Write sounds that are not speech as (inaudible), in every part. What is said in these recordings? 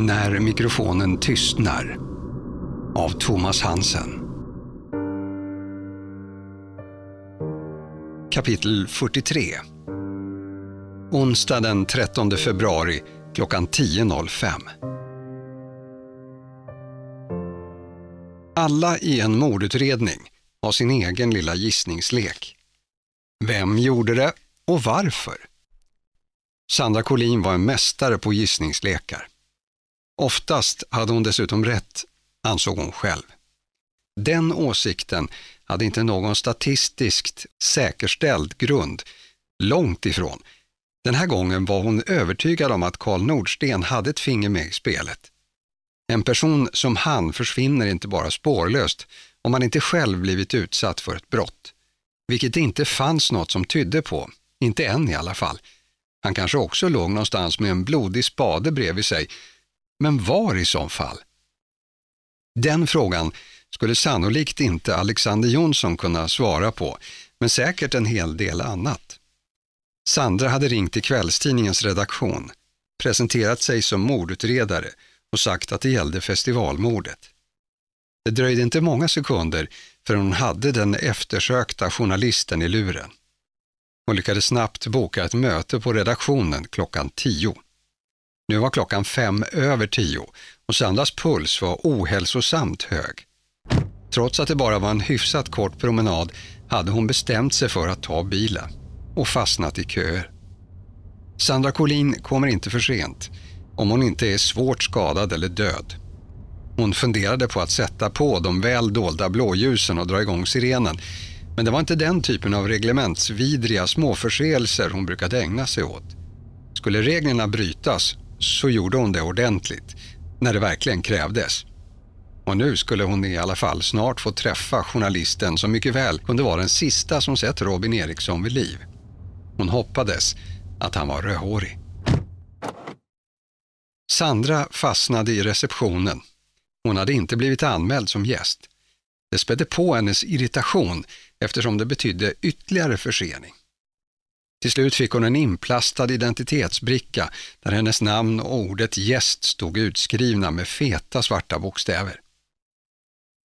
När mikrofonen tystnar av Thomas Hansen. Kapitel 43 Onsdag den 13 februari klockan 10.05 Alla i en mordutredning har sin egen lilla gissningslek. Vem gjorde det och varför? Sandra Collin var en mästare på gissningslekar. Oftast hade hon dessutom rätt, ansåg hon själv. Den åsikten hade inte någon statistiskt säkerställd grund, långt ifrån. Den här gången var hon övertygad om att Karl Nordsten hade ett finger med i spelet. En person som han försvinner inte bara spårlöst om man inte själv blivit utsatt för ett brott. Vilket det inte fanns något som tydde på, inte än i alla fall. Han kanske också låg någonstans med en blodig spade bredvid sig. Men var i så fall? Den frågan skulle sannolikt inte Alexander Jonsson kunna svara på, men säkert en hel del annat. Sandra hade ringt till kvällstidningens redaktion, presenterat sig som mordutredare och sagt att det gällde festivalmordet. Det dröjde inte många sekunder förrän hon hade den eftersökta journalisten i luren. Hon lyckades snabbt boka ett möte på redaktionen klockan tio. Nu var klockan fem över tio och Sandras puls var ohälsosamt hög. Trots att det bara var en hyfsat kort promenad hade hon bestämt sig för att ta bilen och fastnat i köer. Sandra Collin kommer inte för sent om hon inte är svårt skadad eller död. Hon funderade på att sätta på de väl dolda blåljusen och dra igång sirenen. Men det var inte den typen av reglementsvidriga småförseelser hon brukade ägna sig åt. Skulle reglerna brytas så gjorde hon det ordentligt, när det verkligen krävdes. Och nu skulle hon i alla fall snart få träffa journalisten som mycket väl kunde vara den sista som sett Robin Eriksson vid liv. Hon hoppades att han var rödhårig. Sandra fastnade i receptionen. Hon hade inte blivit anmäld som gäst. Det spädde på hennes irritation eftersom det betydde ytterligare försening. Till slut fick hon en inplastad identitetsbricka där hennes namn och ordet gäst stod utskrivna med feta svarta bokstäver.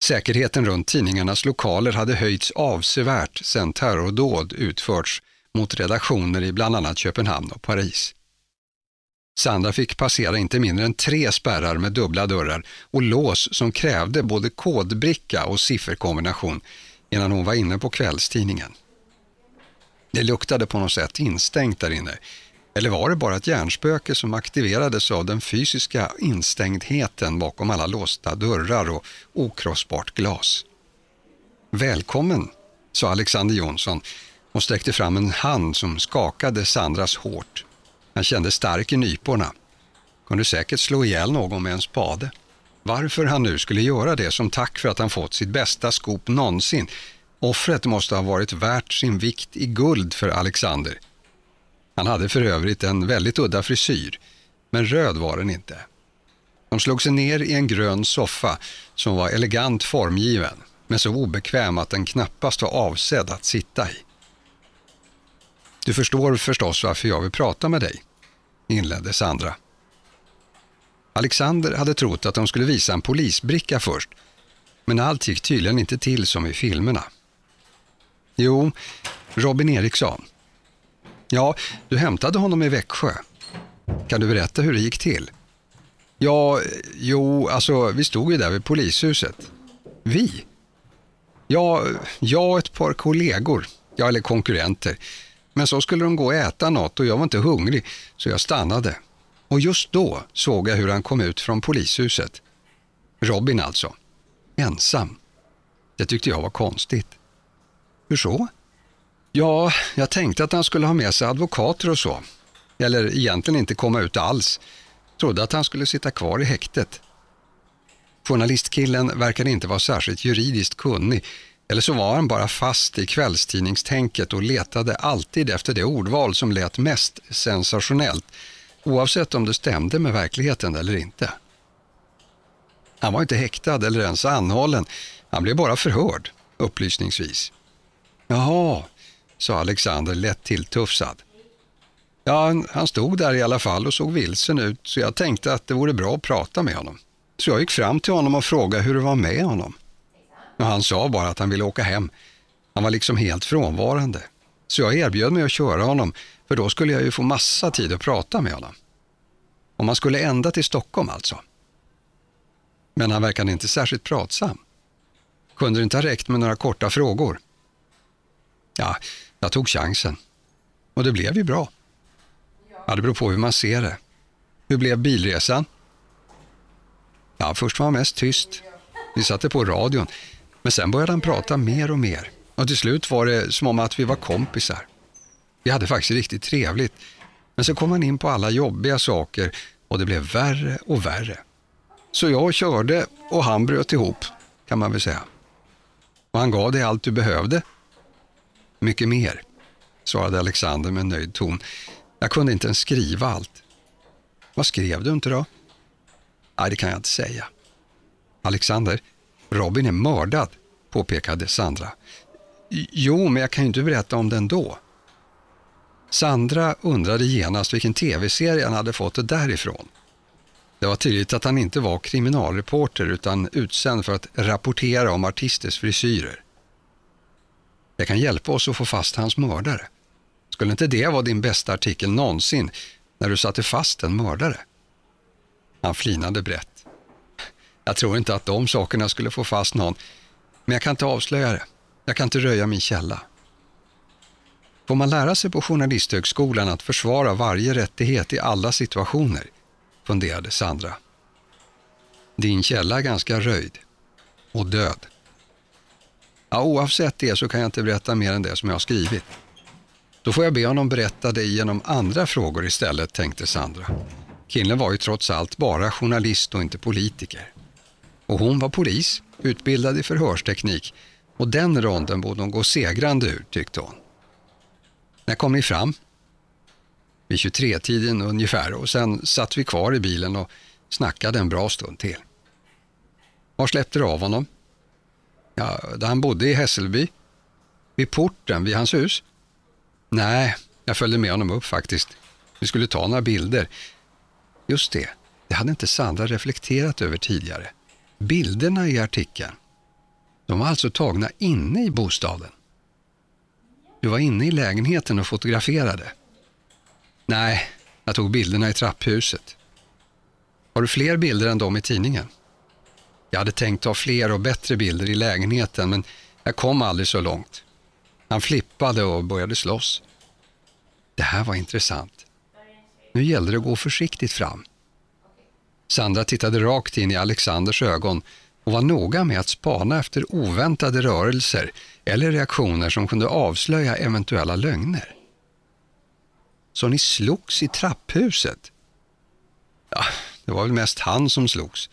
Säkerheten runt tidningarnas lokaler hade höjts avsevärt sedan terrordåd utförts mot redaktioner i bland annat Köpenhamn och Paris. Sandra fick passera inte mindre än tre spärrar med dubbla dörrar och lås som krävde både kodbricka och sifferkombination innan hon var inne på kvällstidningen. Det luktade på något sätt instängt där inne. Eller var det bara ett hjärnspöke som aktiverades av den fysiska instängdheten bakom alla låsta dörrar och okrossbart glas? Välkommen, sa Alexander Jonsson och sträckte fram en hand som skakade Sandras hårt. Han kände stark i nyporna. Kunde säkert slå ihjäl någon med en spade. Varför han nu skulle göra det som tack för att han fått sitt bästa skop någonsin. Offret måste ha varit värt sin vikt i guld för Alexander. Han hade för övrigt en väldigt udda frisyr, men röd var den inte. De slog sig ner i en grön soffa som var elegant formgiven, men så obekväm att den knappast var avsedd att sitta i. Du förstår förstås varför jag vill prata med dig, inledde Sandra. Alexander hade trott att de skulle visa en polisbricka först, men allt gick tydligen inte till som i filmerna. Jo, Robin Eriksson. Ja, du hämtade honom i Växjö. Kan du berätta hur det gick till? Ja, jo, alltså vi stod ju där vid polishuset. Vi? Ja, jag och ett par kollegor, ja eller konkurrenter. Men så skulle de gå och äta något och jag var inte hungrig så jag stannade. Och just då såg jag hur han kom ut från polishuset. Robin alltså. Ensam. Det tyckte jag var konstigt. Hur så? Ja, jag tänkte att han skulle ha med sig advokater och så. Eller egentligen inte komma ut alls. Trodde att han skulle sitta kvar i häktet. Journalistkillen verkade inte vara särskilt juridiskt kunnig eller så var han bara fast i kvällstidningstänket och letade alltid efter det ordval som lät mest sensationellt, oavsett om det stämde med verkligheten eller inte. Han var inte häktad eller ens anhållen, han blev bara förhörd, upplysningsvis. Jaha, sa Alexander lätt tilltufsad. Ja, han stod där i alla fall och såg vilsen ut så jag tänkte att det vore bra att prata med honom. Så jag gick fram till honom och frågade hur det var med honom. Och han sa bara att han ville åka hem. Han var liksom helt frånvarande. Så jag erbjöd mig att köra honom för då skulle jag ju få massa tid att prata med honom. Om man skulle ända till Stockholm alltså. Men han verkade inte särskilt pratsam. Kunde det inte ha räckt med några korta frågor? Ja, jag tog chansen. Och det blev ju bra. Ja, det beror på hur man ser det. Hur blev bilresan? Ja, först var han mest tyst. Vi satte på radion. Men sen började han prata mer och mer. Och till slut var det som om att vi var kompisar. Vi hade faktiskt riktigt trevligt. Men så kom han in på alla jobbiga saker och det blev värre och värre. Så jag körde och han bröt ihop, kan man väl säga. Och han gav dig allt du behövde. Mycket mer, svarade Alexander med nöjd ton. Jag kunde inte ens skriva allt. Vad skrev du inte då? Nej, det kan jag inte säga. Alexander, Robin är mördad, påpekade Sandra. Jo, men jag kan ju inte berätta om den då. Sandra undrade genast vilken tv-serie han hade fått det därifrån. Det var tydligt att han inte var kriminalreporter utan utsänd för att rapportera om artisters frisyrer. Det kan hjälpa oss att få fast hans mördare. Skulle inte det vara din bästa artikel någonsin när du satte fast en mördare? Han flinade brett. Jag tror inte att de sakerna skulle få fast någon, men jag kan inte avslöja det. Jag kan inte röja min källa. Får man lära sig på Journalisthögskolan att försvara varje rättighet i alla situationer? funderade Sandra. Din källa är ganska röjd. Och död. Ja, oavsett det så kan jag inte berätta mer än det som jag har skrivit. Då får jag be honom berätta det genom andra frågor istället, tänkte Sandra. Killen var ju trots allt bara journalist och inte politiker. Och hon var polis, utbildad i förhörsteknik och den ronden borde hon gå segrande ur, tyckte hon. När kom ni fram? Vid 23-tiden ungefär och sen satt vi kvar i bilen och snackade en bra stund till. Var släppte du av honom? Ja, där han bodde i Hässelby. Vid porten, vid hans hus? Nej, jag följde med honom upp faktiskt. Vi skulle ta några bilder. Just det, det hade inte Sandra reflekterat över tidigare. Bilderna i artikeln, de var alltså tagna inne i bostaden. Du var inne i lägenheten och fotograferade. Nej, jag tog bilderna i trapphuset. Har du fler bilder än de i tidningen? Jag hade tänkt ta fler och bättre bilder i lägenheten men jag kom aldrig så långt. Han flippade och började slåss. Det här var intressant. Nu gällde det att gå försiktigt fram. Sandra tittade rakt in i Alexanders ögon och var noga med att spana efter oväntade rörelser eller reaktioner som kunde avslöja eventuella lögner. Så ni slogs i trapphuset? Ja, det var väl mest han som slogs.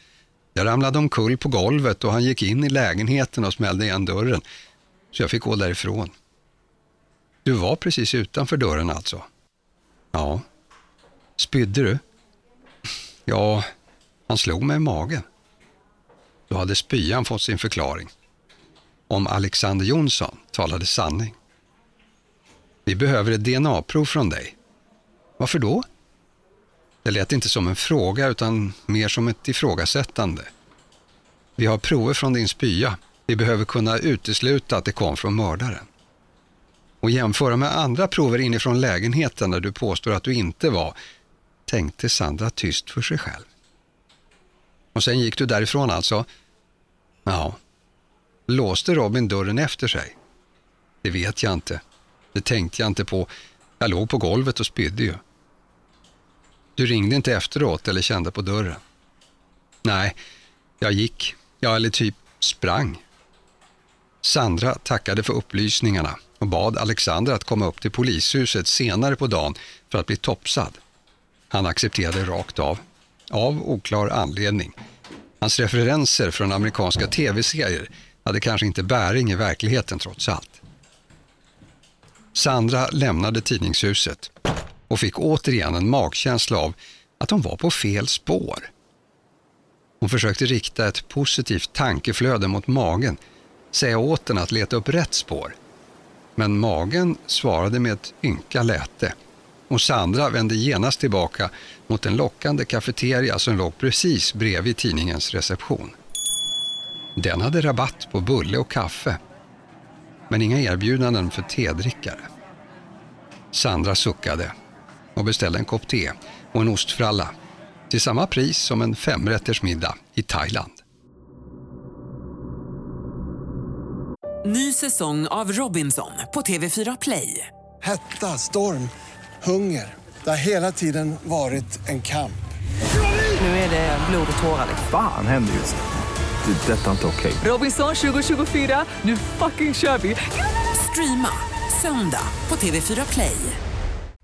Jag ramlade omkull på golvet och han gick in i lägenheten och smällde igen dörren. Så jag fick gå därifrån. Du var precis utanför dörren alltså? Ja. Spydde du? (laughs) Ja, han slog mig i magen. Då hade spyan fått sin förklaring. Om Alexander Jonsson talade sanning. Vi behöver ett DNA-prov från dig. Varför då? Det lät inte som en fråga utan mer som ett ifrågasättande. Vi har prover från din spya. Vi behöver kunna utesluta att det kom från mördaren. Och jämföra med andra prover inifrån lägenheten där du påstår att du inte var, tänkte Sandra tyst för sig själv. Och sen gick du därifrån alltså? Ja. Låste Robin dörren efter sig? Det vet jag inte. Det tänkte jag inte på. Jag låg på golvet och spydde ju. Du ringde inte efteråt eller kände på dörren? Nej, jag gick. Ja, eller typ sprang. Sandra tackade för upplysningarna och bad Alexander att komma upp till polishuset senare på dagen för att bli topsad. Han accepterade rakt av, av oklar anledning. Hans referenser från amerikanska tv-serier hade kanske inte bäring i verkligheten trots allt. Sandra lämnade tidningshuset och fick återigen en magkänsla av att hon var på fel spår. Hon försökte rikta ett positivt tankeflöde mot magen, säga åt den att leta upp rätt spår. Men magen svarade med ett ynka läte. och Sandra vände genast tillbaka mot en lockande kafeteria som låg precis bredvid tidningens reception. Den hade rabatt på bulle och kaffe, men inga erbjudanden för tedrickare. Sandra suckade och beställde en kopp te och en ostfralla till samma pris som en femrättersmiddag i Thailand. Ny säsong av Robinson på TV4 Play. Hetta, storm, hunger. Det har hela tiden varit en kamp. Nu är det blod och tårar. Fan händer just nu. Det. är Detta är inte okej. Robinson 2024, nu fucking kör vi! Streama söndag på TV4 Play.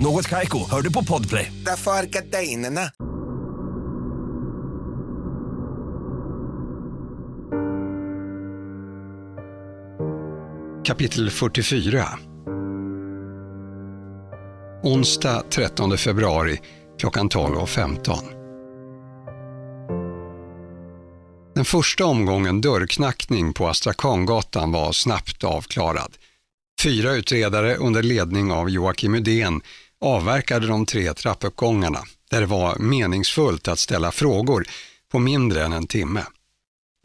Något Kaiko, hör du på Podplay. Därför är gardinerna. Kapitel 44 Onsdag 13 februari klockan 12.15 Den första omgången dörrknackning på Astrakangatan var snabbt avklarad. Fyra utredare under ledning av Joakim Udén avverkade de tre trappuppgångarna där det var meningsfullt att ställa frågor på mindre än en timme.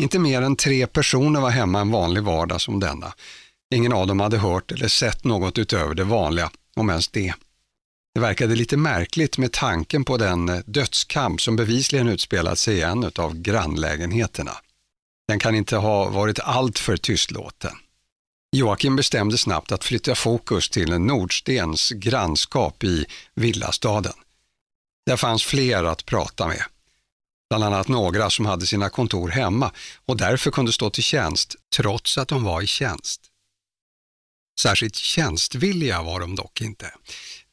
Inte mer än tre personer var hemma en vanlig vardag som denna. Ingen av dem hade hört eller sett något utöver det vanliga, om ens det. Det verkade lite märkligt med tanken på den eh, dödskamp som bevisligen utspelat sig i en av grannlägenheterna. Den kan inte ha varit alltför tystlåten. Joakim bestämde snabbt att flytta fokus till Nordstens grannskap i villastaden. Där fanns fler att prata med. Bland annat några som hade sina kontor hemma och därför kunde stå till tjänst trots att de var i tjänst. Särskilt tjänstvilliga var de dock inte.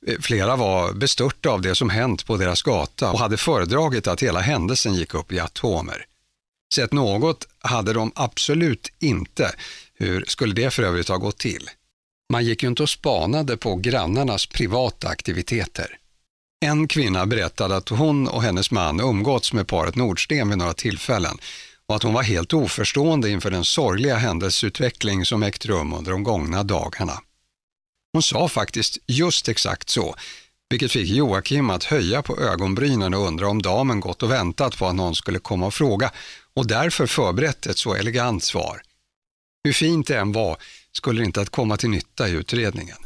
Eh, flera var bestörta av det som hänt på deras gata och hade föredragit att hela händelsen gick upp i atomer. Sett något hade de absolut inte. Hur skulle det för övrigt ha gått till? Man gick ju inte och spanade på grannarnas privata aktiviteter. En kvinna berättade att hon och hennes man umgåtts med paret Nordsten vid några tillfällen och att hon var helt oförstående inför den sorgliga händelseutveckling som ägt rum under de gångna dagarna. Hon sa faktiskt just exakt så, vilket fick Joakim att höja på ögonbrynen och undra om damen gått och väntat på att någon skulle komma och fråga och därför förberett ett så elegant svar. Hur fint det än var skulle det inte att komma till nytta i utredningen.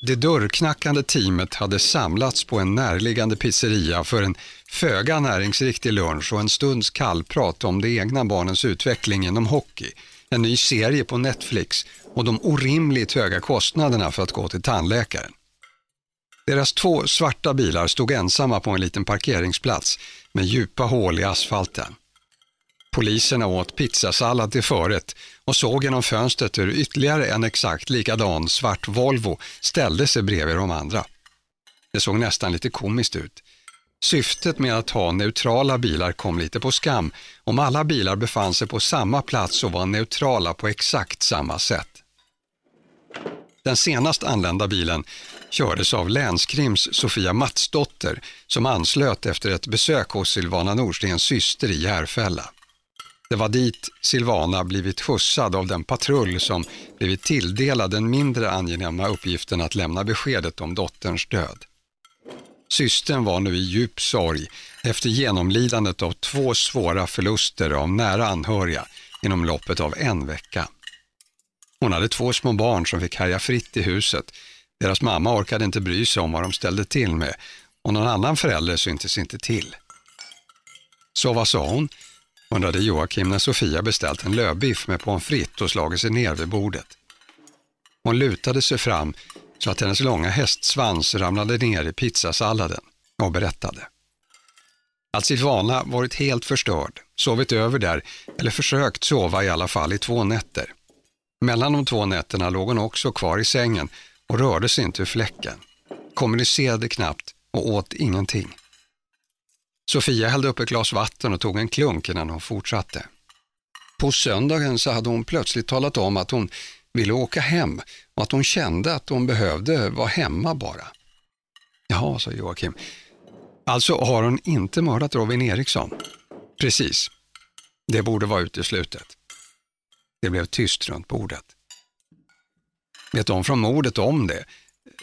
Det dörrknackande teamet hade samlats på en närliggande pizzeria för en föga näringsriktig lunch och en stunds kallprat om de egna barnens utveckling inom hockey, en ny serie på Netflix och de orimligt höga kostnaderna för att gå till tandläkaren. Deras två svarta bilar stod ensamma på en liten parkeringsplats med djupa hål i asfalten. Poliserna åt pizzasallad till förrätt och såg genom fönstret hur ytterligare en exakt likadan svart Volvo ställde sig bredvid de andra. Det såg nästan lite komiskt ut. Syftet med att ha neutrala bilar kom lite på skam om alla bilar befann sig på samma plats och var neutrala på exakt samma sätt. Den senast anlända bilen kördes av länskrims Sofia Matsdotter som anslöt efter ett besök hos Silvana Nordstens syster i Järfälla. Det var dit Silvana blivit skjutsad av den patrull som blivit tilldelad den mindre angenäma uppgiften att lämna beskedet om dotterns död. Systern var nu i djup sorg efter genomlidandet av två svåra förluster av nära anhöriga inom loppet av en vecka. Hon hade två små barn som fick härja fritt i huset. Deras mamma orkade inte bry sig om vad de ställde till med och någon annan förälder syntes inte till. Så vad sa hon? Undrade Joakim när Sofia beställt en lövbiff med pommes frites och slagit sig ner vid bordet. Hon lutade sig fram så att hennes långa hästsvans ramlade ner i pizzasalladen och berättade. Att Silvana varit helt förstörd, sovit över där eller försökt sova i alla fall i två nätter. Mellan de två nätterna låg hon också kvar i sängen och rörde sig inte ur fläcken. Kommunicerade knappt och åt ingenting. Sofia hällde upp ett glas vatten och tog en klunk innan hon fortsatte. På söndagen så hade hon plötsligt talat om att hon ville åka hem och att hon kände att hon behövde vara hemma bara. Jaha, sa Joakim. Alltså har hon inte mördat Robin Eriksson? Precis. Det borde vara uteslutet. Det blev tyst runt bordet. Vet de från mordet om det?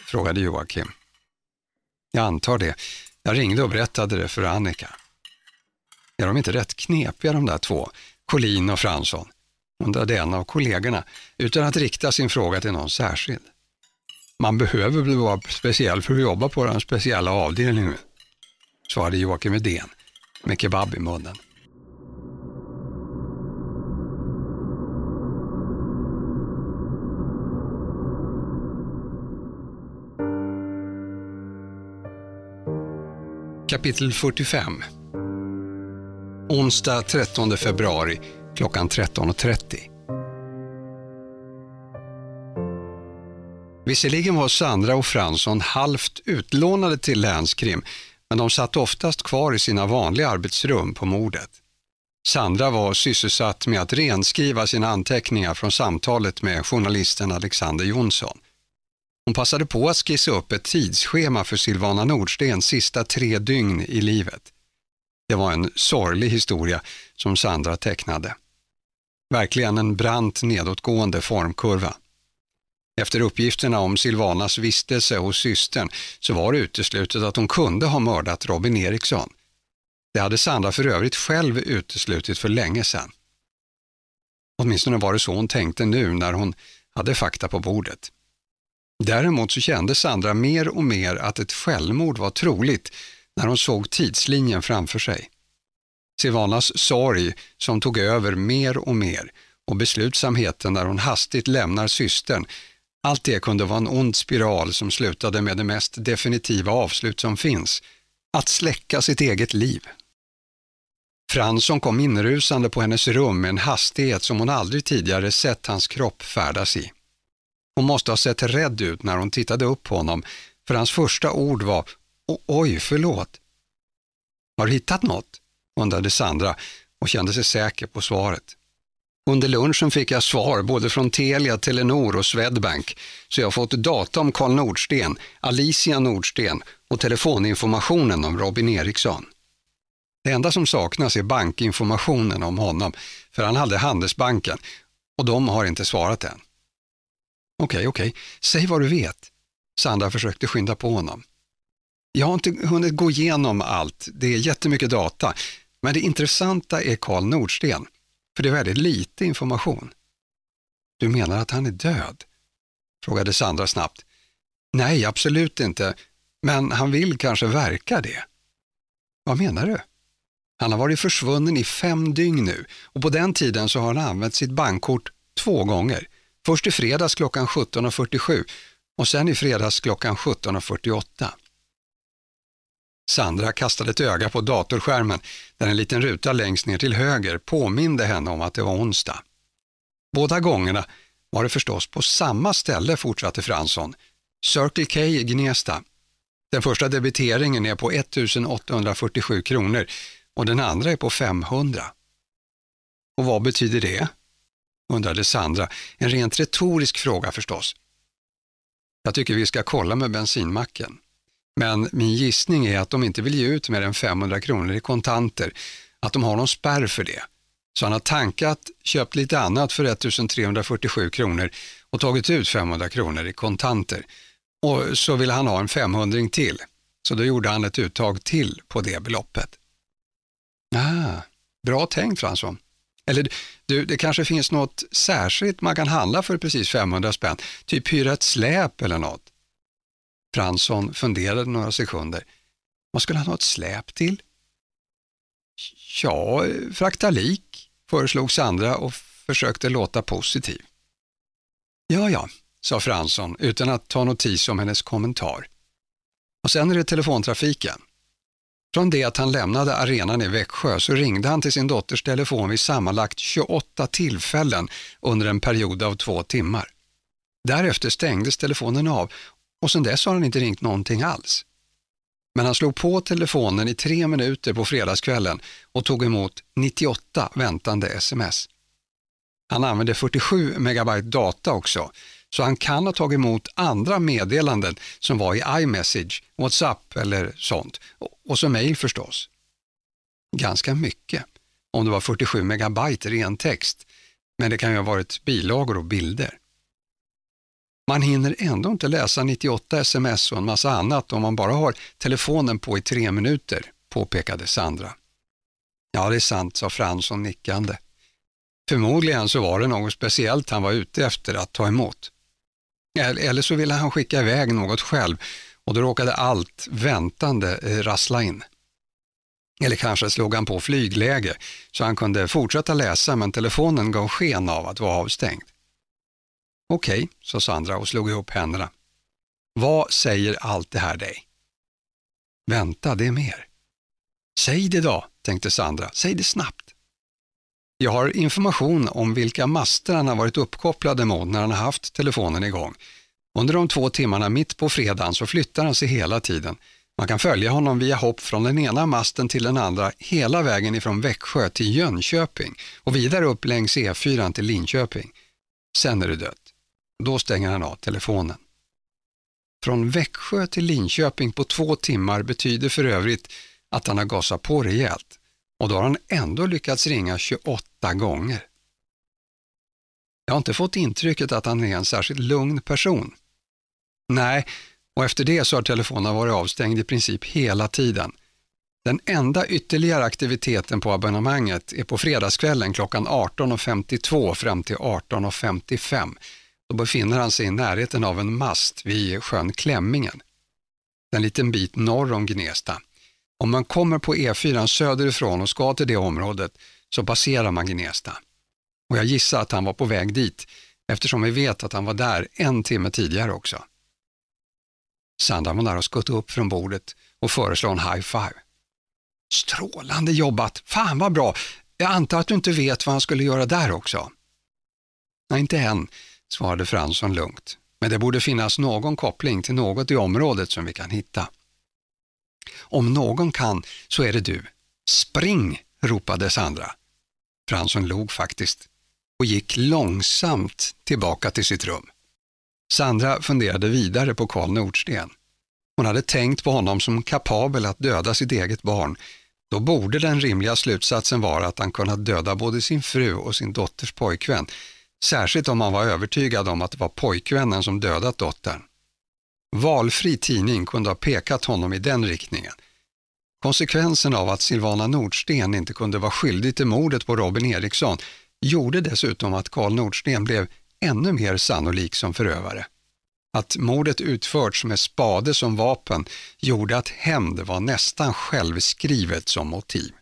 frågade Joakim. Jag antar det. Jag ringde och berättade det för Annika. Är de inte rätt knepiga de där två, Collin och Fransson? undrade en av kollegorna utan att rikta sin fråga till någon särskild. Man behöver väl vara speciell för att jobba på den speciella avdelningen, svarade Joakim Edén med kebab i munnen. Kapitel 45 Onsdag 13 februari klockan 13.30. Visserligen var Sandra och Fransson halvt utlånade till länskrim, men de satt oftast kvar i sina vanliga arbetsrum på mordet. Sandra var sysselsatt med att renskriva sina anteckningar från samtalet med journalisten Alexander Jonsson. Hon passade på att skissa upp ett tidsschema för Silvana Nordstens sista tre dygn i livet. Det var en sorglig historia som Sandra tecknade. Verkligen en brant nedåtgående formkurva. Efter uppgifterna om Silvanas vistelse hos systern så var det uteslutet att hon kunde ha mördat Robin Eriksson. Det hade Sandra för övrigt själv uteslutit för länge sedan. Åtminstone var det så hon tänkte nu när hon hade fakta på bordet. Däremot så kände Sandra mer och mer att ett självmord var troligt när hon såg tidslinjen framför sig. Silvanas sorg som tog över mer och mer och beslutsamheten när hon hastigt lämnar systern. Allt det kunde vara en ond spiral som slutade med det mest definitiva avslut som finns, att släcka sitt eget liv. Fransson kom inrusande på hennes rum med en hastighet som hon aldrig tidigare sett hans kropp färdas i. Hon måste ha sett rädd ut när hon tittade upp på honom, för hans första ord var ”Oj, förlåt”. Har du hittat något? undrade Sandra och kände sig säker på svaret. Under lunchen fick jag svar både från Telia, Telenor och Swedbank, så jag har fått data om Karl Nordsten, Alicia Nordsten och telefoninformationen om Robin Eriksson. Det enda som saknas är bankinformationen om honom, för han hade Handelsbanken och de har inte svarat än. Okej, okej, säg vad du vet. Sandra försökte skynda på honom. Jag har inte hunnit gå igenom allt, det är jättemycket data, men det intressanta är Karl Nordsten, för det är väldigt lite information. Du menar att han är död? frågade Sandra snabbt. Nej, absolut inte, men han vill kanske verka det. Vad menar du? Han har varit försvunnen i fem dygn nu och på den tiden så har han använt sitt bankkort två gånger. Först i fredags klockan 17.47 och sen i fredags klockan 17.48. Sandra kastade ett öga på datorskärmen där en liten ruta längst ner till höger påminde henne om att det var onsdag. Båda gångerna var det förstås på samma ställe, fortsatte Fransson. Circle K i Gnesta. Den första debiteringen är på 1847 kronor och den andra är på 500. Och vad betyder det? Undrade Sandra. En rent retorisk fråga förstås. Jag tycker vi ska kolla med bensinmacken. Men min gissning är att de inte vill ge ut mer än 500 kronor i kontanter, att de har någon spärr för det. Så han har tankat, köpt lite annat för 1347 kronor och tagit ut 500 kronor i kontanter. Och så vill han ha en 500 till, så då gjorde han ett uttag till på det beloppet. Ah, bra tänkt Fransson. Eller du, det kanske finns något särskilt man kan handla för precis 500 spänn, typ hyra ett släp eller något. Fransson funderade några sekunder. Vad skulle han ha ett släp till? Ja, frakta lik, föreslog Sandra och försökte låta positiv. Ja, ja, sa Fransson utan att ta notis om hennes kommentar. Och sen är det telefontrafiken. Från det att han lämnade arenan i Växjö så ringde han till sin dotters telefon vid sammanlagt 28 tillfällen under en period av två timmar. Därefter stängdes telefonen av och sedan dess har han inte ringt någonting alls. Men han slog på telefonen i tre minuter på fredagskvällen och tog emot 98 väntande sms. Han använde 47 megabyte data också, så han kan ha tagit emot andra meddelanden som var i iMessage, WhatsApp eller sånt. Och så mail förstås. Ganska mycket, om det var 47 megabyte ren text, men det kan ju ha varit bilagor och bilder. Man hinner ändå inte läsa 98 sms och en massa annat om man bara har telefonen på i tre minuter, påpekade Sandra. Ja, det är sant, sa Fransson nickande. Förmodligen så var det något speciellt han var ute efter att ta emot. Eller så ville han skicka iväg något själv och då råkade allt väntande eh, rassla in. Eller kanske slog han på flygläge så han kunde fortsätta läsa men telefonen gav sken av att vara avstängd. Okej, okay, sa Sandra och slog ihop händerna. Vad säger allt det här dig? Vänta, det är mer. Säg det då, tänkte Sandra. Säg det snabbt. Jag har information om vilka master han har varit uppkopplade mot när han har haft telefonen igång. Under de två timmarna mitt på fredagen så flyttar han sig hela tiden. Man kan följa honom via hopp från den ena masten till den andra hela vägen ifrån Växjö till Jönköping och vidare upp längs E4 till Linköping. Sen är det dött. Då stänger han av telefonen. Från Växjö till Linköping på två timmar betyder för övrigt att han har gasat på rejält och då har han ändå lyckats ringa 28 gånger. Jag har inte fått intrycket att han är en särskilt lugn person. Nej, och efter det så har telefonen varit avstängd i princip hela tiden. Den enda ytterligare aktiviteten på abonnemanget är på fredagskvällen klockan 18.52 fram till 18.55. Då befinner han sig i närheten av en mast vid sjön Klämmingen, en liten bit norr om Gnesta. Om man kommer på E4 söderifrån och ska till det området så passerar man Gnesta. Och jag gissar att han var på väg dit eftersom vi vet att han var där en timme tidigare också. Sandra var nära att skutta upp från bordet och föreslå en high five. Strålande jobbat! Fan vad bra! Jag antar att du inte vet vad han skulle göra där också? Nej, inte än, svarade Fransson lugnt. Men det borde finnas någon koppling till något i området som vi kan hitta. Om någon kan så är det du. Spring! ropade Sandra. Fransson log faktiskt och gick långsamt tillbaka till sitt rum. Sandra funderade vidare på Karl Nordsten. Hon hade tänkt på honom som kapabel att döda sitt eget barn. Då borde den rimliga slutsatsen vara att han kunnat döda både sin fru och sin dotters pojkvän, särskilt om han var övertygad om att det var pojkvännen som dödat dottern. Valfri tidning kunde ha pekat honom i den riktningen. Konsekvensen av att Silvana Nordsten inte kunde vara skyldig till mordet på Robin Eriksson gjorde dessutom att Karl Nordsten blev ännu mer sannolik som förövare. Att mordet utförts med spade som vapen gjorde att hämnd var nästan självskrivet som motiv.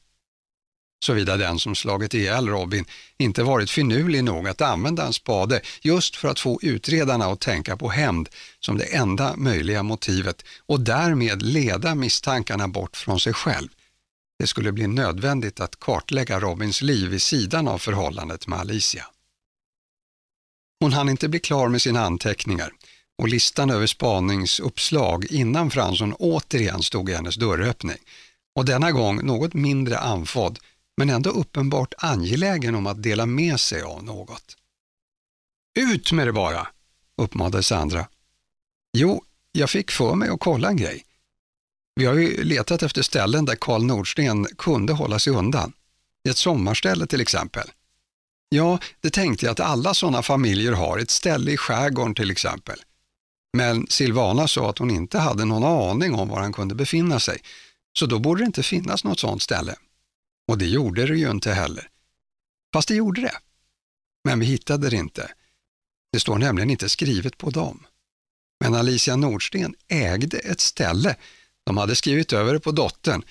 Såvida den som slagit ihjäl Robin inte varit finurlig nog att använda en spade just för att få utredarna att tänka på hämnd som det enda möjliga motivet och därmed leda misstankarna bort från sig själv. Det skulle bli nödvändigt att kartlägga Robins liv vid sidan av förhållandet med Alicia. Hon hann inte bli klar med sina anteckningar och listan över spaningsuppslag innan Fransson återigen stod i hennes dörröppning. Och denna gång något mindre anfådd men ändå uppenbart angelägen om att dela med sig av något. Ut med det bara, uppmanade Sandra. Jo, jag fick för mig att kolla en grej. Vi har ju letat efter ställen där Karl Nordsten kunde hålla sig undan. Ett sommarställe till exempel. Ja, det tänkte jag att alla sådana familjer har, ett ställe i skärgården till exempel. Men Silvana sa att hon inte hade någon aning om var han kunde befinna sig, så då borde det inte finnas något sådant ställe. Och det gjorde det ju inte heller. Fast det gjorde det. Men vi hittade det inte. Det står nämligen inte skrivet på dem. Men Alicia Nordsten ägde ett ställe. De hade skrivit över det på dottern,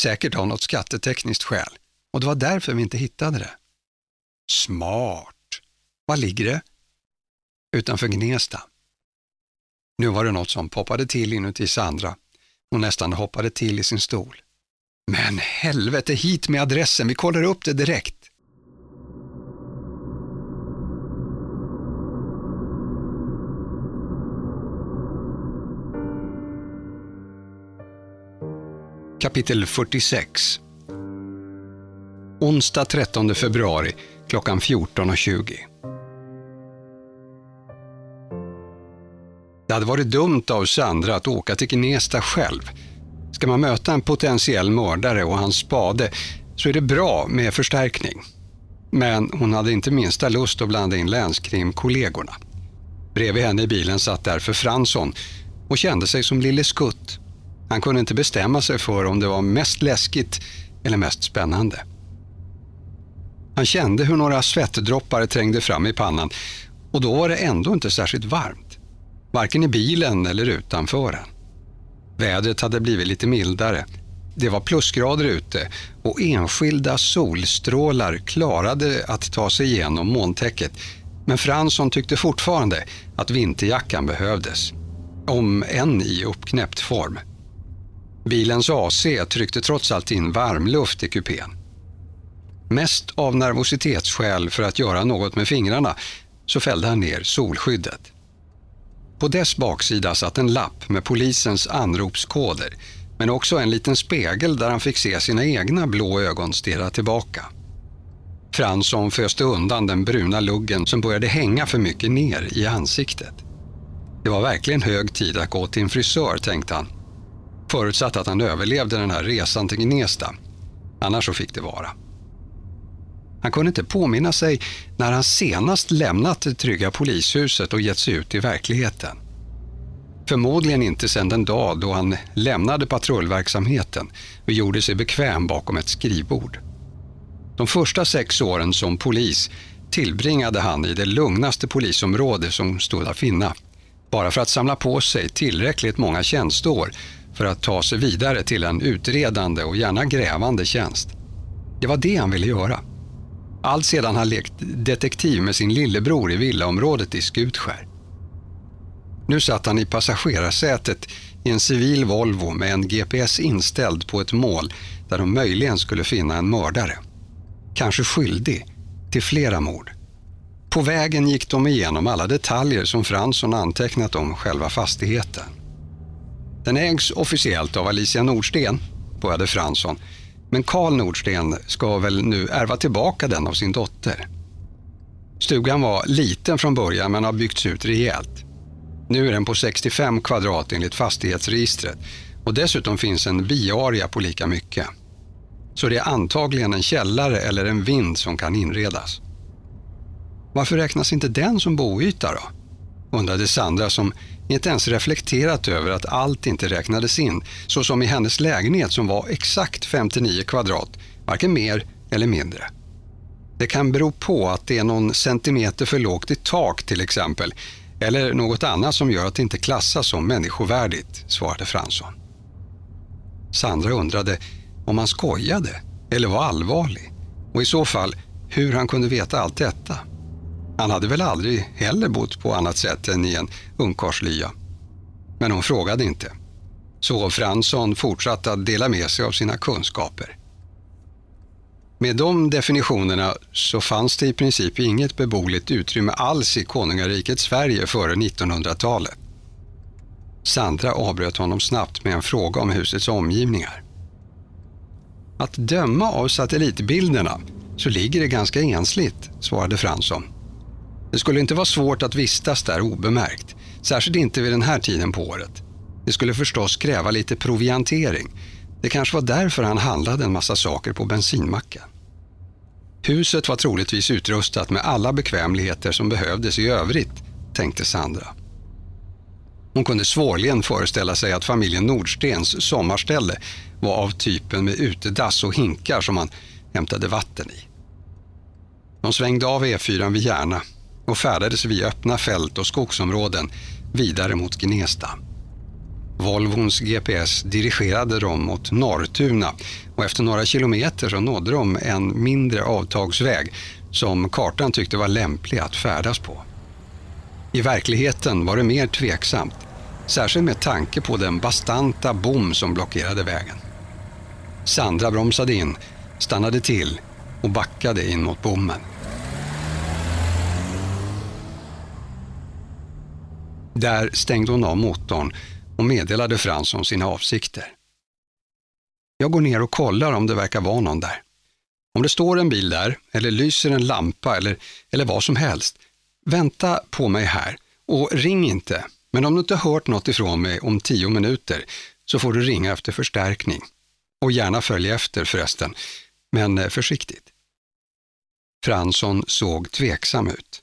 säkert av något skattetekniskt skäl. Och det var därför vi inte hittade det. Smart. Var ligger det? Utanför Gnesta. Nu var det något som poppade till inuti Sandra. Hon nästan hoppade till i sin stol. Men helvete, hit med adressen, vi kollar upp det direkt. Kapitel 46 Onsdag 13 februari klockan 14.20 Det hade varit dumt av Sandra att åka till Gnesta själv. Ska man möta en potentiell mördare och hans spade så är det bra med förstärkning. Men hon hade inte minsta lust att blanda in länskrimkollegorna. Bredvid henne i bilen satt därför Fransson och kände sig som Lille Skutt. Han kunde inte bestämma sig för om det var mest läskigt eller mest spännande. Han kände hur några svettdroppar trängde fram i pannan och då var det ändå inte särskilt varmt. Varken i bilen eller utanför den. Vädret hade blivit lite mildare. Det var plusgrader ute och enskilda solstrålar klarade att ta sig igenom molntäcket. Men Fransson tyckte fortfarande att vinterjackan behövdes. Om än i uppknäppt form. Bilens AC tryckte trots allt in varmluft i kupén. Mest av nervositetsskäl för att göra något med fingrarna så fällde han ner solskyddet. På dess baksida satt en lapp med polisens anropskoder men också en liten spegel där han fick se sina egna blå ögon stirra tillbaka. Fransson föste undan den bruna luggen som började hänga för mycket ner i ansiktet. Det var verkligen hög tid att gå till en frisör, tänkte han. Förutsatt att han överlevde den här resan till Gnesta. Annars så fick det vara. Han kunde inte påminna sig när han senast lämnat det trygga polishuset och gett sig ut i verkligheten. Förmodligen inte sedan den dag då han lämnade patrullverksamheten och gjorde sig bekväm bakom ett skrivbord. De första sex åren som polis tillbringade han i det lugnaste polisområde som stod att finna, bara för att samla på sig tillräckligt många tjänsteår för att ta sig vidare till en utredande och gärna grävande tjänst. Det var det han ville göra. Allt sedan han lekt detektiv med sin lillebror i villaområdet i Skutskär. Nu satt han i passagerarsätet i en civil Volvo med en GPS inställd på ett mål där de möjligen skulle finna en mördare. Kanske skyldig till flera mord. På vägen gick de igenom alla detaljer som Fransson antecknat om själva fastigheten. Den ägs officiellt av Alicia Nordsten, började Fransson, men Karl Nordsten ska väl nu ärva tillbaka den av sin dotter. Stugan var liten från början men har byggts ut rejält. Nu är den på 65 kvadrat enligt fastighetsregistret och dessutom finns en biarea på lika mycket. Så det är antagligen en källare eller en vind som kan inredas. Varför räknas inte den som boyta då? undrade Sandra som inte ens reflekterat över att allt inte räknades in, så som i hennes lägenhet som var exakt 59 kvadrat, varken mer eller mindre. Det kan bero på att det är någon centimeter för lågt i tak till exempel, eller något annat som gör att det inte klassas som människovärdigt, svarade Fransson. Sandra undrade om han skojade eller var allvarlig och i så fall hur han kunde veta allt detta. Han hade väl aldrig heller bott på annat sätt än i en ungkarlslya. Men hon frågade inte. Så Fransson fortsatte att dela med sig av sina kunskaper. Med de definitionerna så fanns det i princip inget beboeligt utrymme alls i konungariket Sverige före 1900-talet. Sandra avbröt honom snabbt med en fråga om husets omgivningar. Att döma av satellitbilderna så ligger det ganska ensligt, svarade Fransson. Det skulle inte vara svårt att vistas där obemärkt, särskilt inte vid den här tiden på året. Det skulle förstås kräva lite proviantering. Det kanske var därför han handlade en massa saker på bensinmacken. Huset var troligtvis utrustat med alla bekvämligheter som behövdes i övrigt, tänkte Sandra. Hon kunde svårligen föreställa sig att familjen Nordstens sommarställe var av typen med utedass och hinkar som man hämtade vatten i. De svängde av E4 vid Järna och färdades via öppna fält och skogsområden vidare mot Gnesta. Volvons GPS dirigerade dem mot Norrtuna och efter några kilometer så nådde de en mindre avtagsväg som kartan tyckte var lämplig att färdas på. I verkligheten var det mer tveksamt, särskilt med tanke på den bastanta bom som blockerade vägen. Sandra bromsade in, stannade till och backade in mot bommen. Där stängde hon av motorn och meddelade Fransson sina avsikter. Jag går ner och kollar om det verkar vara någon där. Om det står en bil där, eller lyser en lampa eller, eller vad som helst, vänta på mig här och ring inte. Men om du inte hört något ifrån mig om tio minuter så får du ringa efter förstärkning. Och gärna följa efter förresten, men eh, försiktigt. Fransson såg tveksam ut.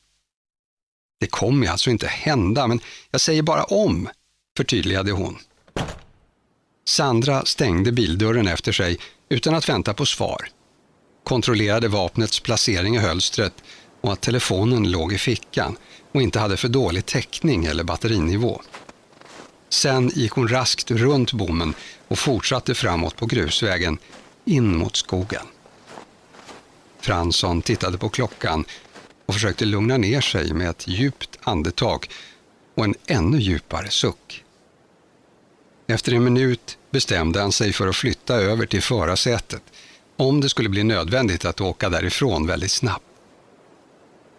Det kommer alltså inte hända, men jag säger bara om, förtydligade hon. Sandra stängde bildörren efter sig utan att vänta på svar. Kontrollerade vapnets placering i hölstret och att telefonen låg i fickan och inte hade för dålig täckning eller batterinivå. Sen gick hon raskt runt bommen och fortsatte framåt på grusvägen in mot skogen. Fransson tittade på klockan och försökte lugna ner sig med ett djupt andetag och en ännu djupare suck. Efter en minut bestämde han sig för att flytta över till förarsätet om det skulle bli nödvändigt att åka därifrån väldigt snabbt.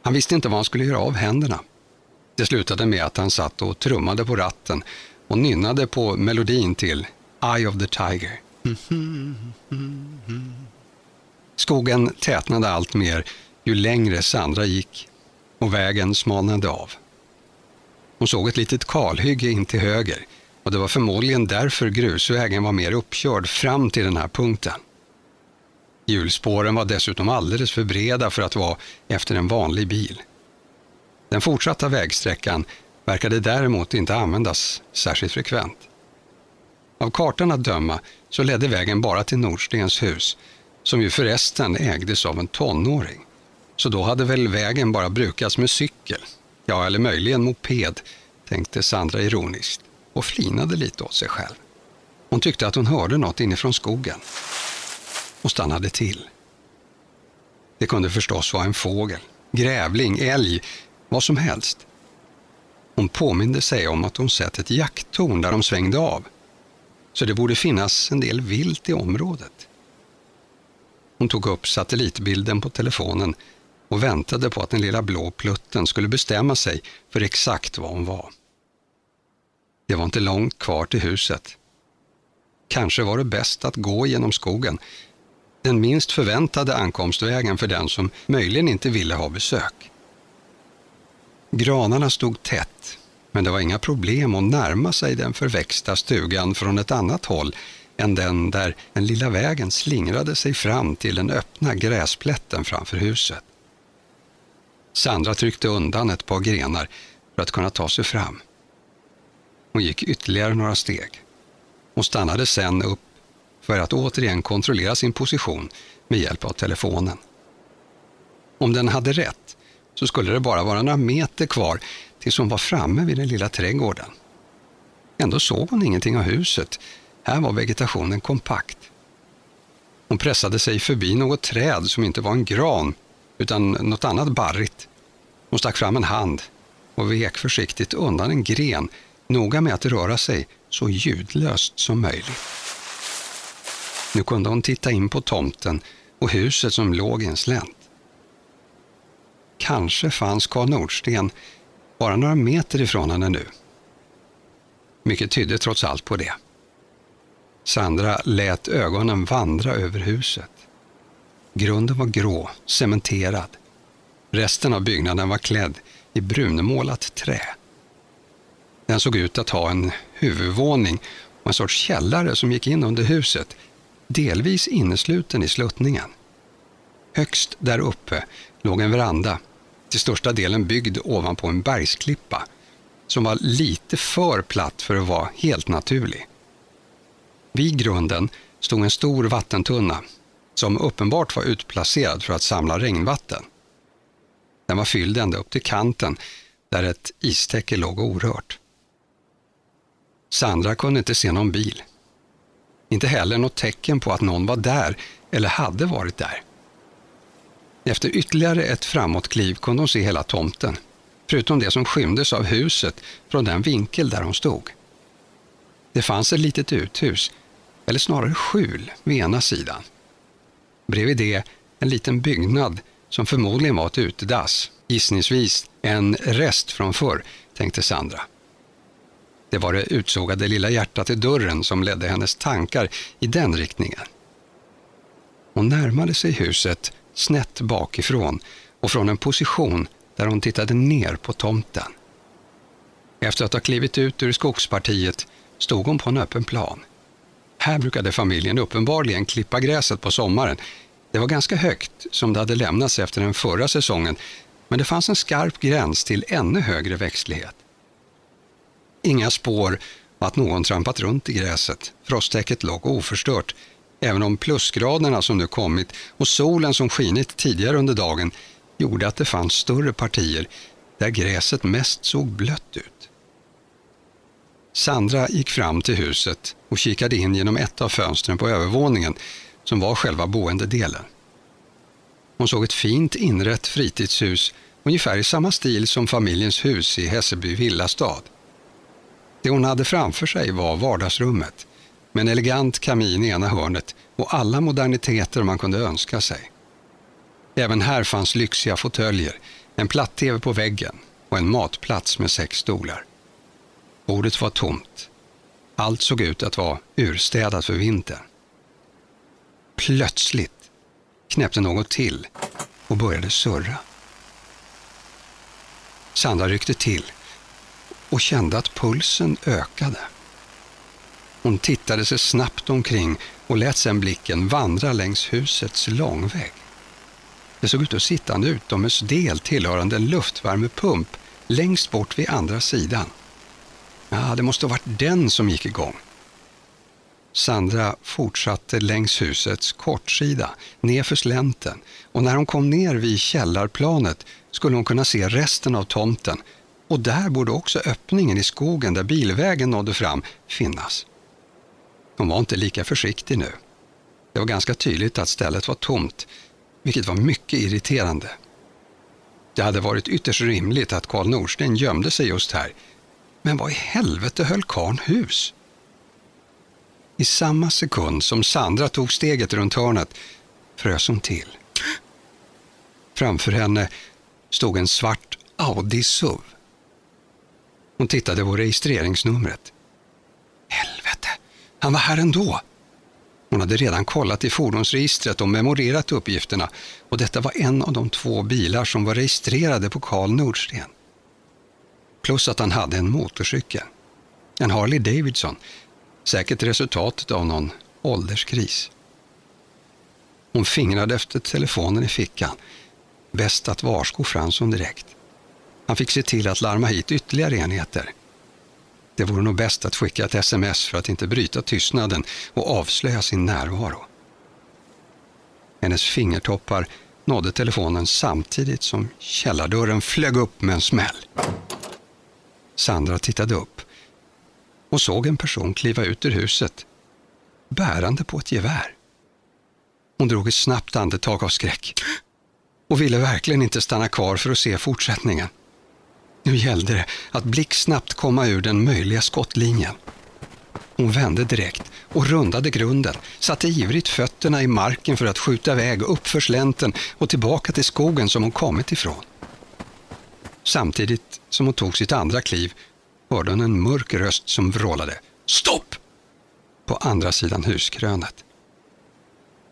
Han visste inte vad han skulle göra av händerna. Det slutade med att han satt och trummade på ratten och nynnade på melodin till Eye of the Tiger. Skogen tätnade allt mer ju längre Sandra gick och vägen smalnade av. Hon såg ett litet kalhygge in till höger och det var förmodligen därför grusvägen var mer uppkörd fram till den här punkten. Hjulspåren var dessutom alldeles för breda för att vara efter en vanlig bil. Den fortsatta vägsträckan verkade däremot inte användas särskilt frekvent. Av kartan att döma så ledde vägen bara till Nordstens hus, som ju förresten ägdes av en tonåring. Så då hade väl vägen bara brukats med cykel, ja eller möjligen moped, tänkte Sandra ironiskt och flinade lite åt sig själv. Hon tyckte att hon hörde något inifrån skogen och stannade till. Det kunde förstås vara en fågel, grävling, älg, vad som helst. Hon påminde sig om att hon sett ett jakttorn där de svängde av, så det borde finnas en del vilt i området. Hon tog upp satellitbilden på telefonen och väntade på att den lilla blå plutten skulle bestämma sig för exakt var hon var. Det var inte långt kvar till huset. Kanske var det bäst att gå genom skogen, den minst förväntade ankomstvägen för den som möjligen inte ville ha besök. Granarna stod tätt, men det var inga problem att närma sig den förväxta stugan från ett annat håll än den där den lilla vägen slingrade sig fram till den öppna gräsplätten framför huset. Sandra tryckte undan ett par grenar för att kunna ta sig fram. Hon gick ytterligare några steg och stannade sen upp för att återigen kontrollera sin position med hjälp av telefonen. Om den hade rätt så skulle det bara vara några meter kvar tills hon var framme vid den lilla trädgården. Ändå såg hon ingenting av huset. Här var vegetationen kompakt. Hon pressade sig förbi något träd som inte var en gran utan något annat barrigt. Hon stack fram en hand och vek försiktigt undan en gren, noga med att röra sig så ljudlöst som möjligt. Nu kunde hon titta in på tomten och huset som låg i en slänt. Kanske fanns Karl Nordsten bara några meter ifrån henne nu. Mycket tydde trots allt på det. Sandra lät ögonen vandra över huset. Grunden var grå, cementerad. Resten av byggnaden var klädd i brunmålat trä. Den såg ut att ha en huvudvåning och en sorts källare som gick in under huset, delvis innesluten i sluttningen. Högst där uppe låg en veranda, till största delen byggd ovanpå en bergsklippa, som var lite för platt för att vara helt naturlig. Vid grunden stod en stor vattentunna som uppenbart var utplacerad för att samla regnvatten. Den var fylld ända upp till kanten där ett istäcke låg orört. Sandra kunde inte se någon bil. Inte heller något tecken på att någon var där eller hade varit där. Efter ytterligare ett framåtkliv kunde hon se hela tomten, förutom det som skymdes av huset från den vinkel där hon stod. Det fanns ett litet uthus, eller snarare skjul, vid ena sidan. Bredvid det en liten byggnad som förmodligen var ett utedass, gissningsvis en rest från förr, tänkte Sandra. Det var det utsågade lilla hjärtat i dörren som ledde hennes tankar i den riktningen. Hon närmade sig huset snett bakifrån och från en position där hon tittade ner på tomten. Efter att ha klivit ut ur skogspartiet stod hon på en öppen plan. Här brukade familjen uppenbarligen klippa gräset på sommaren. Det var ganska högt, som det hade lämnats efter den förra säsongen, men det fanns en skarp gräns till ännu högre växtlighet. Inga spår att någon trampat runt i gräset. Frosttäcket låg oförstört, även om plusgraderna som nu kommit och solen som skinit tidigare under dagen gjorde att det fanns större partier där gräset mest såg blött ut. Sandra gick fram till huset och kikade in genom ett av fönstren på övervåningen som var själva boendedelen. Hon såg ett fint inrett fritidshus ungefär i samma stil som familjens hus i Hässelby villastad. Det hon hade framför sig var vardagsrummet med en elegant kamin i ena hörnet och alla moderniteter man kunde önska sig. Även här fanns lyxiga fåtöljer, en platt-tv på väggen och en matplats med sex stolar. Bordet var tomt. Allt såg ut att vara urstädat för vintern. Plötsligt knäppte något till och började surra. Sandra ryckte till och kände att pulsen ökade. Hon tittade sig snabbt omkring och lät sedan blicken vandra längs husets långvägg. Det såg ut att sitta en utomhusdel tillhörande en luftvärmepump längst bort vid andra sidan. Ja, det måste ha varit den som gick igång. Sandra fortsatte längs husets kortsida, nerför slänten och när hon kom ner vid källarplanet skulle hon kunna se resten av tomten och där borde också öppningen i skogen där bilvägen nådde fram finnas. Hon var inte lika försiktig nu. Det var ganska tydligt att stället var tomt, vilket var mycket irriterande. Det hade varit ytterst rimligt att Karl Nordsten gömde sig just här. Men vad i helvete höll karn hus? I samma sekund som Sandra tog steget runt hörnet frös hon till. Framför henne stod en svart Audi SUV. Hon tittade på registreringsnumret. Helvete, han var här ändå. Hon hade redan kollat i fordonsregistret och memorerat uppgifterna och detta var en av de två bilar som var registrerade på Karl Nordsten. Plus att han hade en motorcykel. En Harley Davidson. Säkert resultatet av någon ålderskris. Hon fingrade efter telefonen i fickan. Bäst att varsko Fransson direkt. Han fick se till att larma hit ytterligare enheter. Det vore nog bäst att skicka ett sms för att inte bryta tystnaden och avslöja sin närvaro. Hennes fingertoppar nådde telefonen samtidigt som källardörren flög upp med en smäll. Sandra tittade upp och såg en person kliva ut ur huset bärande på ett gevär. Hon drog ett snabbt andetag av skräck och ville verkligen inte stanna kvar för att se fortsättningen. Nu gällde det att blixtsnabbt komma ur den möjliga skottlinjen. Hon vände direkt och rundade grunden, satte ivrigt fötterna i marken för att skjuta iväg uppför slänten och tillbaka till skogen som hon kommit ifrån. Samtidigt som hon tog sitt andra kliv hörde hon en mörk röst som vrålade ”Stopp!” på andra sidan huskrönet.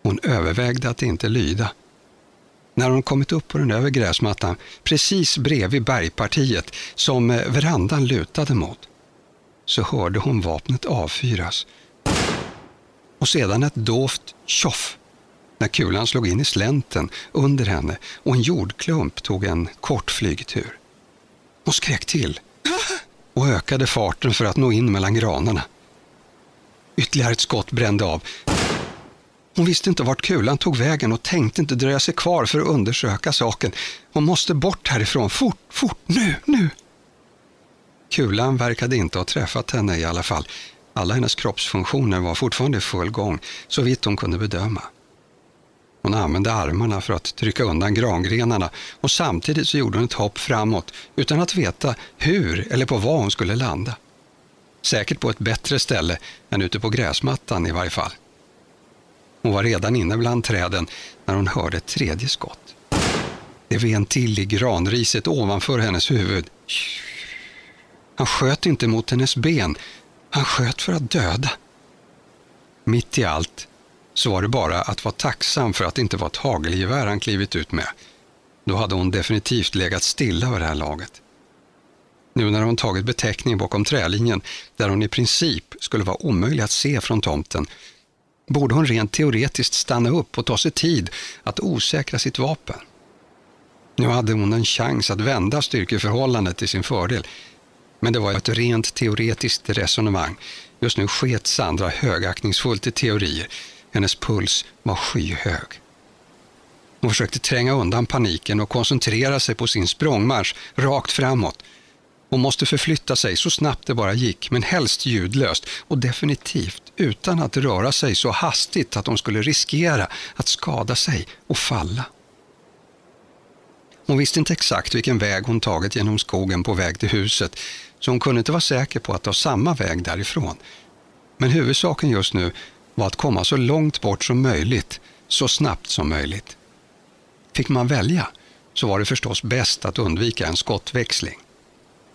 Hon övervägde att inte lyda när hon kommit upp på den övre gräsmattan precis bredvid bergpartiet som eh, verandan lutade mot så hörde hon vapnet avfyras. Och sedan ett dovt tjoff när kulan slog in i slänten under henne och en jordklump tog en kort flygtur. Hon skrek till och ökade farten för att nå in mellan granarna. Ytterligare ett skott brände av hon visste inte vart kulan tog vägen och tänkte inte dröja sig kvar för att undersöka saken. Hon måste bort härifrån, fort, fort, nu, nu! Kulan verkade inte ha träffat henne i alla fall. Alla hennes kroppsfunktioner var fortfarande i full gång, så vitt hon kunde bedöma. Hon använde armarna för att trycka undan grangrenarna och samtidigt så gjorde hon ett hopp framåt utan att veta hur eller på vad hon skulle landa. Säkert på ett bättre ställe än ute på gräsmattan i varje fall. Hon var redan inne bland träden när hon hörde ett tredje skott. Det ven till i granriset ovanför hennes huvud. Han sköt inte mot hennes ben, han sköt för att döda. Mitt i allt så var det bara att vara tacksam för att det inte var ett hagelgevär han klivit ut med. Då hade hon definitivt legat stilla vid det här laget. Nu när hon tagit beteckning bakom trälinjen, där hon i princip skulle vara omöjlig att se från tomten, borde hon rent teoretiskt stanna upp och ta sig tid att osäkra sitt vapen. Nu hade hon en chans att vända styrkeförhållandet till sin fördel. Men det var ett rent teoretiskt resonemang. Just nu sket Sandra högaktningsfullt i teorier. Hennes puls var skyhög. Hon försökte tränga undan paniken och koncentrera sig på sin språngmarsch rakt framåt. Hon måste förflytta sig så snabbt det bara gick, men helst ljudlöst och definitivt utan att röra sig så hastigt att hon skulle riskera att skada sig och falla. Hon visste inte exakt vilken väg hon tagit genom skogen på väg till huset, så hon kunde inte vara säker på att ta samma väg därifrån. Men huvudsaken just nu var att komma så långt bort som möjligt, så snabbt som möjligt. Fick man välja så var det förstås bäst att undvika en skottväxling.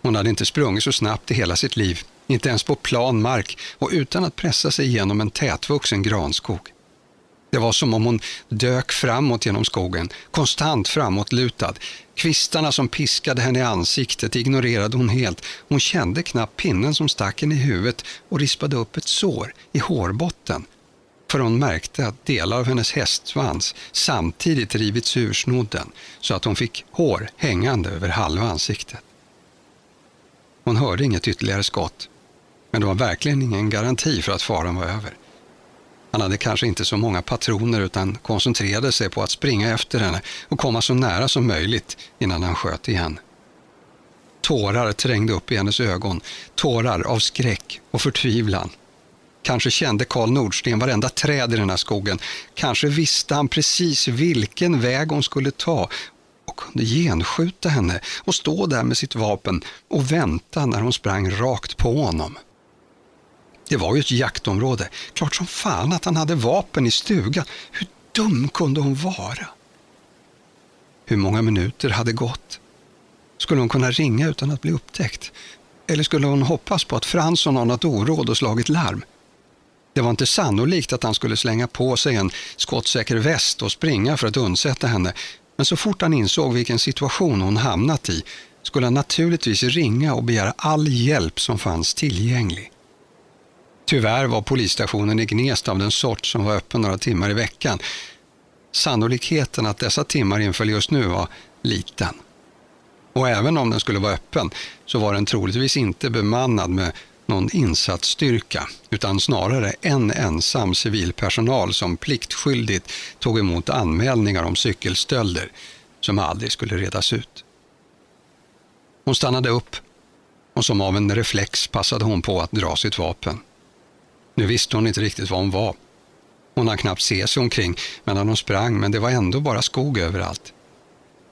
Hon hade inte sprungit så snabbt i hela sitt liv, inte ens på plan mark och utan att pressa sig igenom en tätvuxen granskog. Det var som om hon dök framåt genom skogen, konstant framåtlutad. Kvistarna som piskade henne i ansiktet ignorerade hon helt. Hon kände knappt pinnen som stack henne i huvudet och rispade upp ett sår i hårbotten. För hon märkte att delar av hennes hästsvans samtidigt rivits ur snodden så att hon fick hår hängande över halva ansiktet. Hon hörde inget ytterligare skott, men det var verkligen ingen garanti för att faran var över. Han hade kanske inte så många patroner utan koncentrerade sig på att springa efter henne och komma så nära som möjligt innan han sköt igen. Tårar trängde upp i hennes ögon, tårar av skräck och förtvivlan. Kanske kände Karl Nordsten varenda träd i den här skogen. Kanske visste han precis vilken väg hon skulle ta och kunde genskjuta henne och stå där med sitt vapen och vänta när hon sprang rakt på honom. Det var ju ett jaktområde. Klart som fan att han hade vapen i stugan. Hur dum kunde hon vara? Hur många minuter hade gått? Skulle hon kunna ringa utan att bli upptäckt? Eller skulle hon hoppas på att Fransson har något oråd och slagit larm? Det var inte sannolikt att han skulle slänga på sig en skottsäker väst och springa för att undsätta henne. Men så fort han insåg vilken situation hon hamnat i skulle han naturligtvis ringa och begära all hjälp som fanns tillgänglig. Tyvärr var polisstationen i Gnesta av den sort som var öppen några timmar i veckan. Sannolikheten att dessa timmar inföll just nu var liten. Och även om den skulle vara öppen så var den troligtvis inte bemannad med någon insatsstyrka utan snarare en ensam civilpersonal som pliktskyldigt tog emot anmälningar om cykelstölder som aldrig skulle redas ut. Hon stannade upp och som av en reflex passade hon på att dra sitt vapen. Nu visste hon inte riktigt var hon var. Hon hann knappt se sig omkring medan hon sprang, men det var ändå bara skog överallt.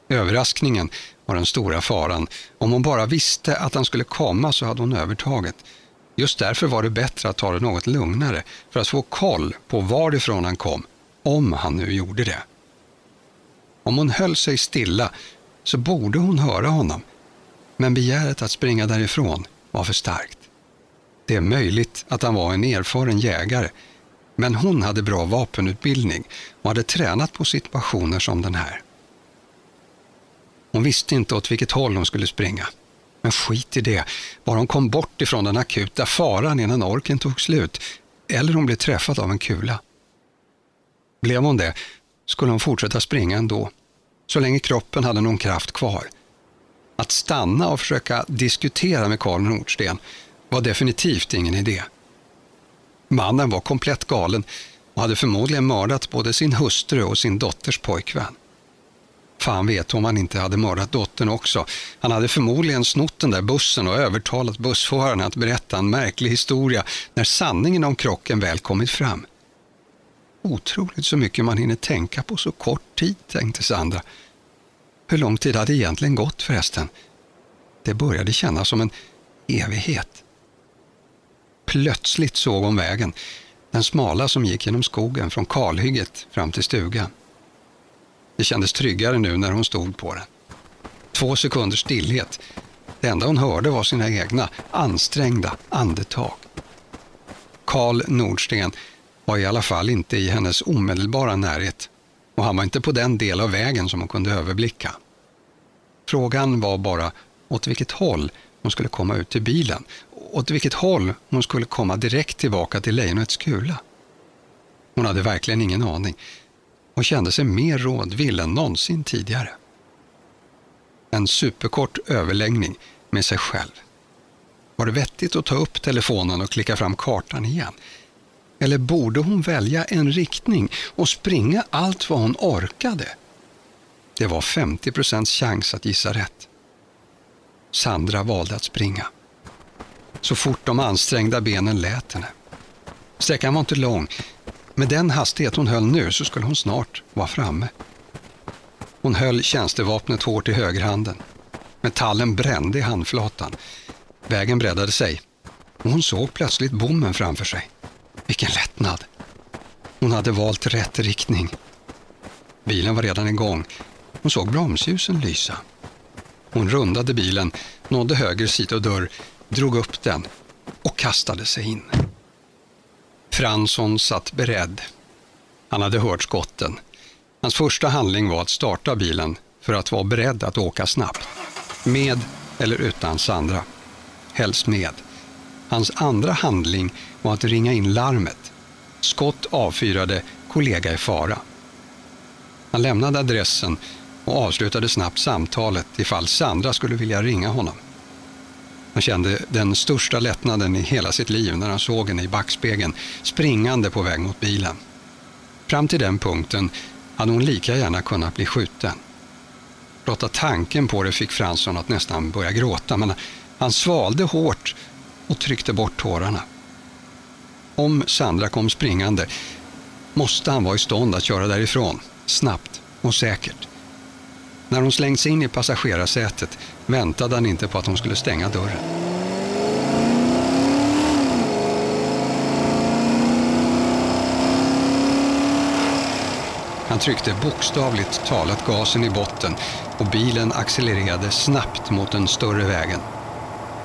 Överraskningen var den stora faran. Om hon bara visste att han skulle komma så hade hon övertaget. Just därför var det bättre att ta det något lugnare, för att få koll på varifrån han kom, om han nu gjorde det. Om hon höll sig stilla så borde hon höra honom, men begäret att springa därifrån var för starkt. Det är möjligt att han var en erfaren jägare, men hon hade bra vapenutbildning och hade tränat på situationer som den här. Hon visste inte åt vilket håll hon skulle springa. Men skit i det, bara hon kom bort ifrån den akuta faran innan orken tog slut, eller hon blev träffad av en kula. Blev hon det skulle hon fortsätta springa ändå, så länge kroppen hade någon kraft kvar. Att stanna och försöka diskutera med Karl Nordsten var definitivt ingen idé. Mannen var komplett galen och hade förmodligen mördat både sin hustru och sin dotters pojkvän. Fan vet om han inte hade mördat dottern också. Han hade förmodligen snott den där bussen och övertalat bussföraren att berätta en märklig historia när sanningen om krocken väl kommit fram. Otroligt så mycket man hinner tänka på så kort tid, tänkte Sandra. Hur lång tid hade egentligen gått förresten? Det började kännas som en evighet. Plötsligt såg hon vägen, den smala som gick genom skogen från kalhygget fram till stugan. Det kändes tryggare nu när hon stod på den. Två sekunders stillhet Det enda hon hörde var sina egna ansträngda andetag. Karl Nordsten var i alla fall inte i hennes omedelbara närhet och han var inte på den del av vägen som hon kunde överblicka. Frågan var bara åt vilket håll hon skulle komma ut till bilen, åt vilket håll hon skulle komma direkt tillbaka till Lejonets kula. Hon hade verkligen ingen aning och kände sig mer rådvill än någonsin tidigare. En superkort överläggning med sig själv. Var det vettigt att ta upp telefonen och klicka fram kartan igen? Eller borde hon välja en riktning och springa allt vad hon orkade? Det var 50 procents chans att gissa rätt. Sandra valde att springa. Så fort de ansträngda benen lät henne. Sträckan var inte lång. Med den hastighet hon höll nu så skulle hon snart vara framme. Hon höll tjänstevapnet hårt i högerhanden. Metallen brände i handflatan. Vägen breddade sig och hon såg plötsligt bommen framför sig. Vilken lättnad! Hon hade valt rätt riktning. Bilen var redan igång. Hon såg bromsljusen lysa. Hon rundade bilen, nådde höger sidodörr, drog upp den och kastade sig in. Fransson satt beredd. Han hade hört skotten. Hans första handling var att starta bilen för att vara beredd att åka snabbt. Med eller utan Sandra. Helst med. Hans andra handling var att ringa in larmet. Skott avfyrade, kollega i fara. Han lämnade adressen och avslutade snabbt samtalet ifall Sandra skulle vilja ringa honom. Han kände den största lättnaden i hela sitt liv när han såg henne i backspegeln springande på väg mot bilen. Fram till den punkten hade hon lika gärna kunnat bli skjuten. Blotta tanken på det fick Fransson att nästan börja gråta men han svalde hårt och tryckte bort tårarna. Om Sandra kom springande måste han vara i stånd att köra därifrån, snabbt och säkert. När hon slängts in i passagerarsätet väntade han inte på att hon skulle stänga dörren. Han tryckte bokstavligt talat gasen i botten och bilen accelererade snabbt mot den större vägen.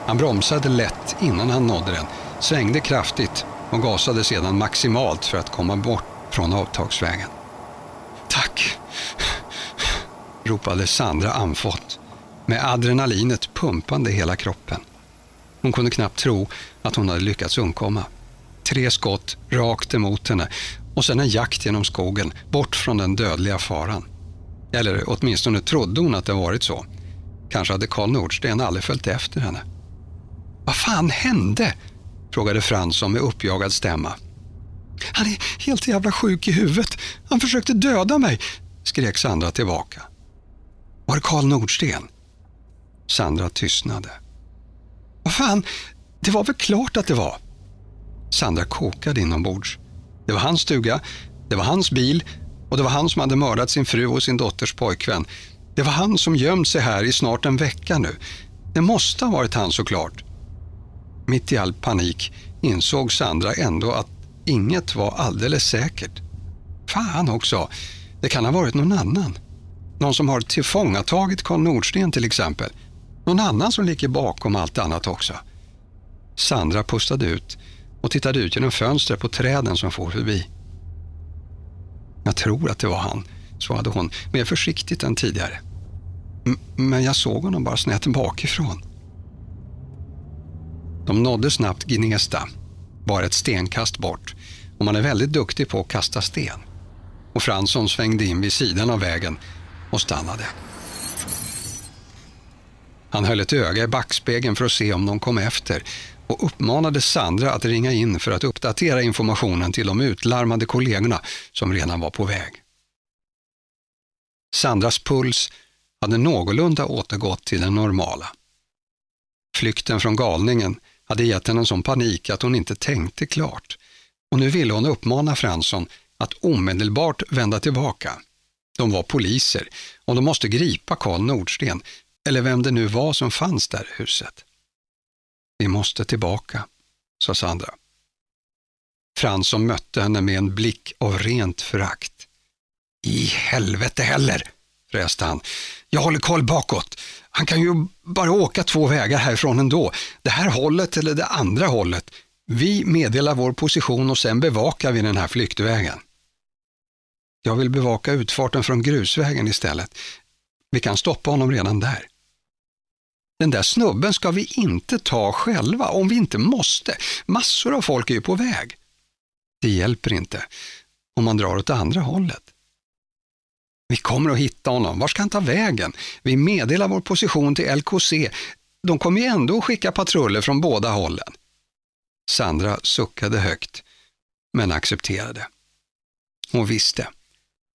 Han bromsade lätt innan han nådde den, svängde kraftigt och gasade sedan maximalt för att komma bort från avtagsvägen. Tack, ropade Sandra andfått med adrenalinet pumpande i hela kroppen. Hon kunde knappt tro att hon hade lyckats undkomma. Tre skott rakt emot henne och sen en jakt genom skogen bort från den dödliga faran. Eller åtminstone trodde hon att det varit så. Kanske hade Karl Nordsten aldrig följt efter henne. Vad fan hände? frågade Fransson med uppjagad stämma. Han är helt jävla sjuk i huvudet. Han försökte döda mig, skrek Sandra tillbaka. Var det Karl Nordsten? Sandra tystnade. Vad fan, det var väl klart att det var. Sandra kokade inombords. Det var hans stuga, det var hans bil och det var han som hade mördat sin fru och sin dotters pojkvän. Det var han som gömt sig här i snart en vecka nu. Det måste ha varit han såklart. Mitt i all panik insåg Sandra ändå att inget var alldeles säkert. Fan också, det kan ha varit någon annan. Någon som har tillfångatagit Karl Nordsten till exempel. Någon annan som ligger bakom allt annat också. Sandra pustade ut och tittade ut genom fönstret på träden som for förbi. Jag tror att det var han, svarade hon mer försiktigt än tidigare. M men jag såg honom bara snett bakifrån. De nådde snabbt Gnesta, bara ett stenkast bort och man är väldigt duktig på att kasta sten. Och Fransson svängde in vid sidan av vägen och stannade. Han höll ett öga i backspegeln för att se om någon kom efter och uppmanade Sandra att ringa in för att uppdatera informationen till de utlarmade kollegorna som redan var på väg. Sandras puls hade någorlunda återgått till den normala. Flykten från galningen hade gett henne en sån panik att hon inte tänkte klart och nu ville hon uppmana Fransson att omedelbart vända tillbaka. De var poliser och de måste gripa Karl Nordsten, eller vem det nu var som fanns där i huset. Vi måste tillbaka, sa Sandra. Fransson mötte henne med en blick av rent förakt. I helvete heller, fräste han. Jag håller koll bakåt. Han kan ju bara åka två vägar härifrån ändå. Det här hållet eller det andra hållet. Vi meddelar vår position och sen bevakar vi den här flyktvägen. Jag vill bevaka utfarten från grusvägen istället. Vi kan stoppa honom redan där. Den där snubben ska vi inte ta själva om vi inte måste. Massor av folk är ju på väg. Det hjälper inte om man drar åt andra hållet. Vi kommer att hitta honom. Var ska han ta vägen? Vi meddelar vår position till LKC. De kommer ju ändå att skicka patruller från båda hållen. Sandra suckade högt, men accepterade. Hon visste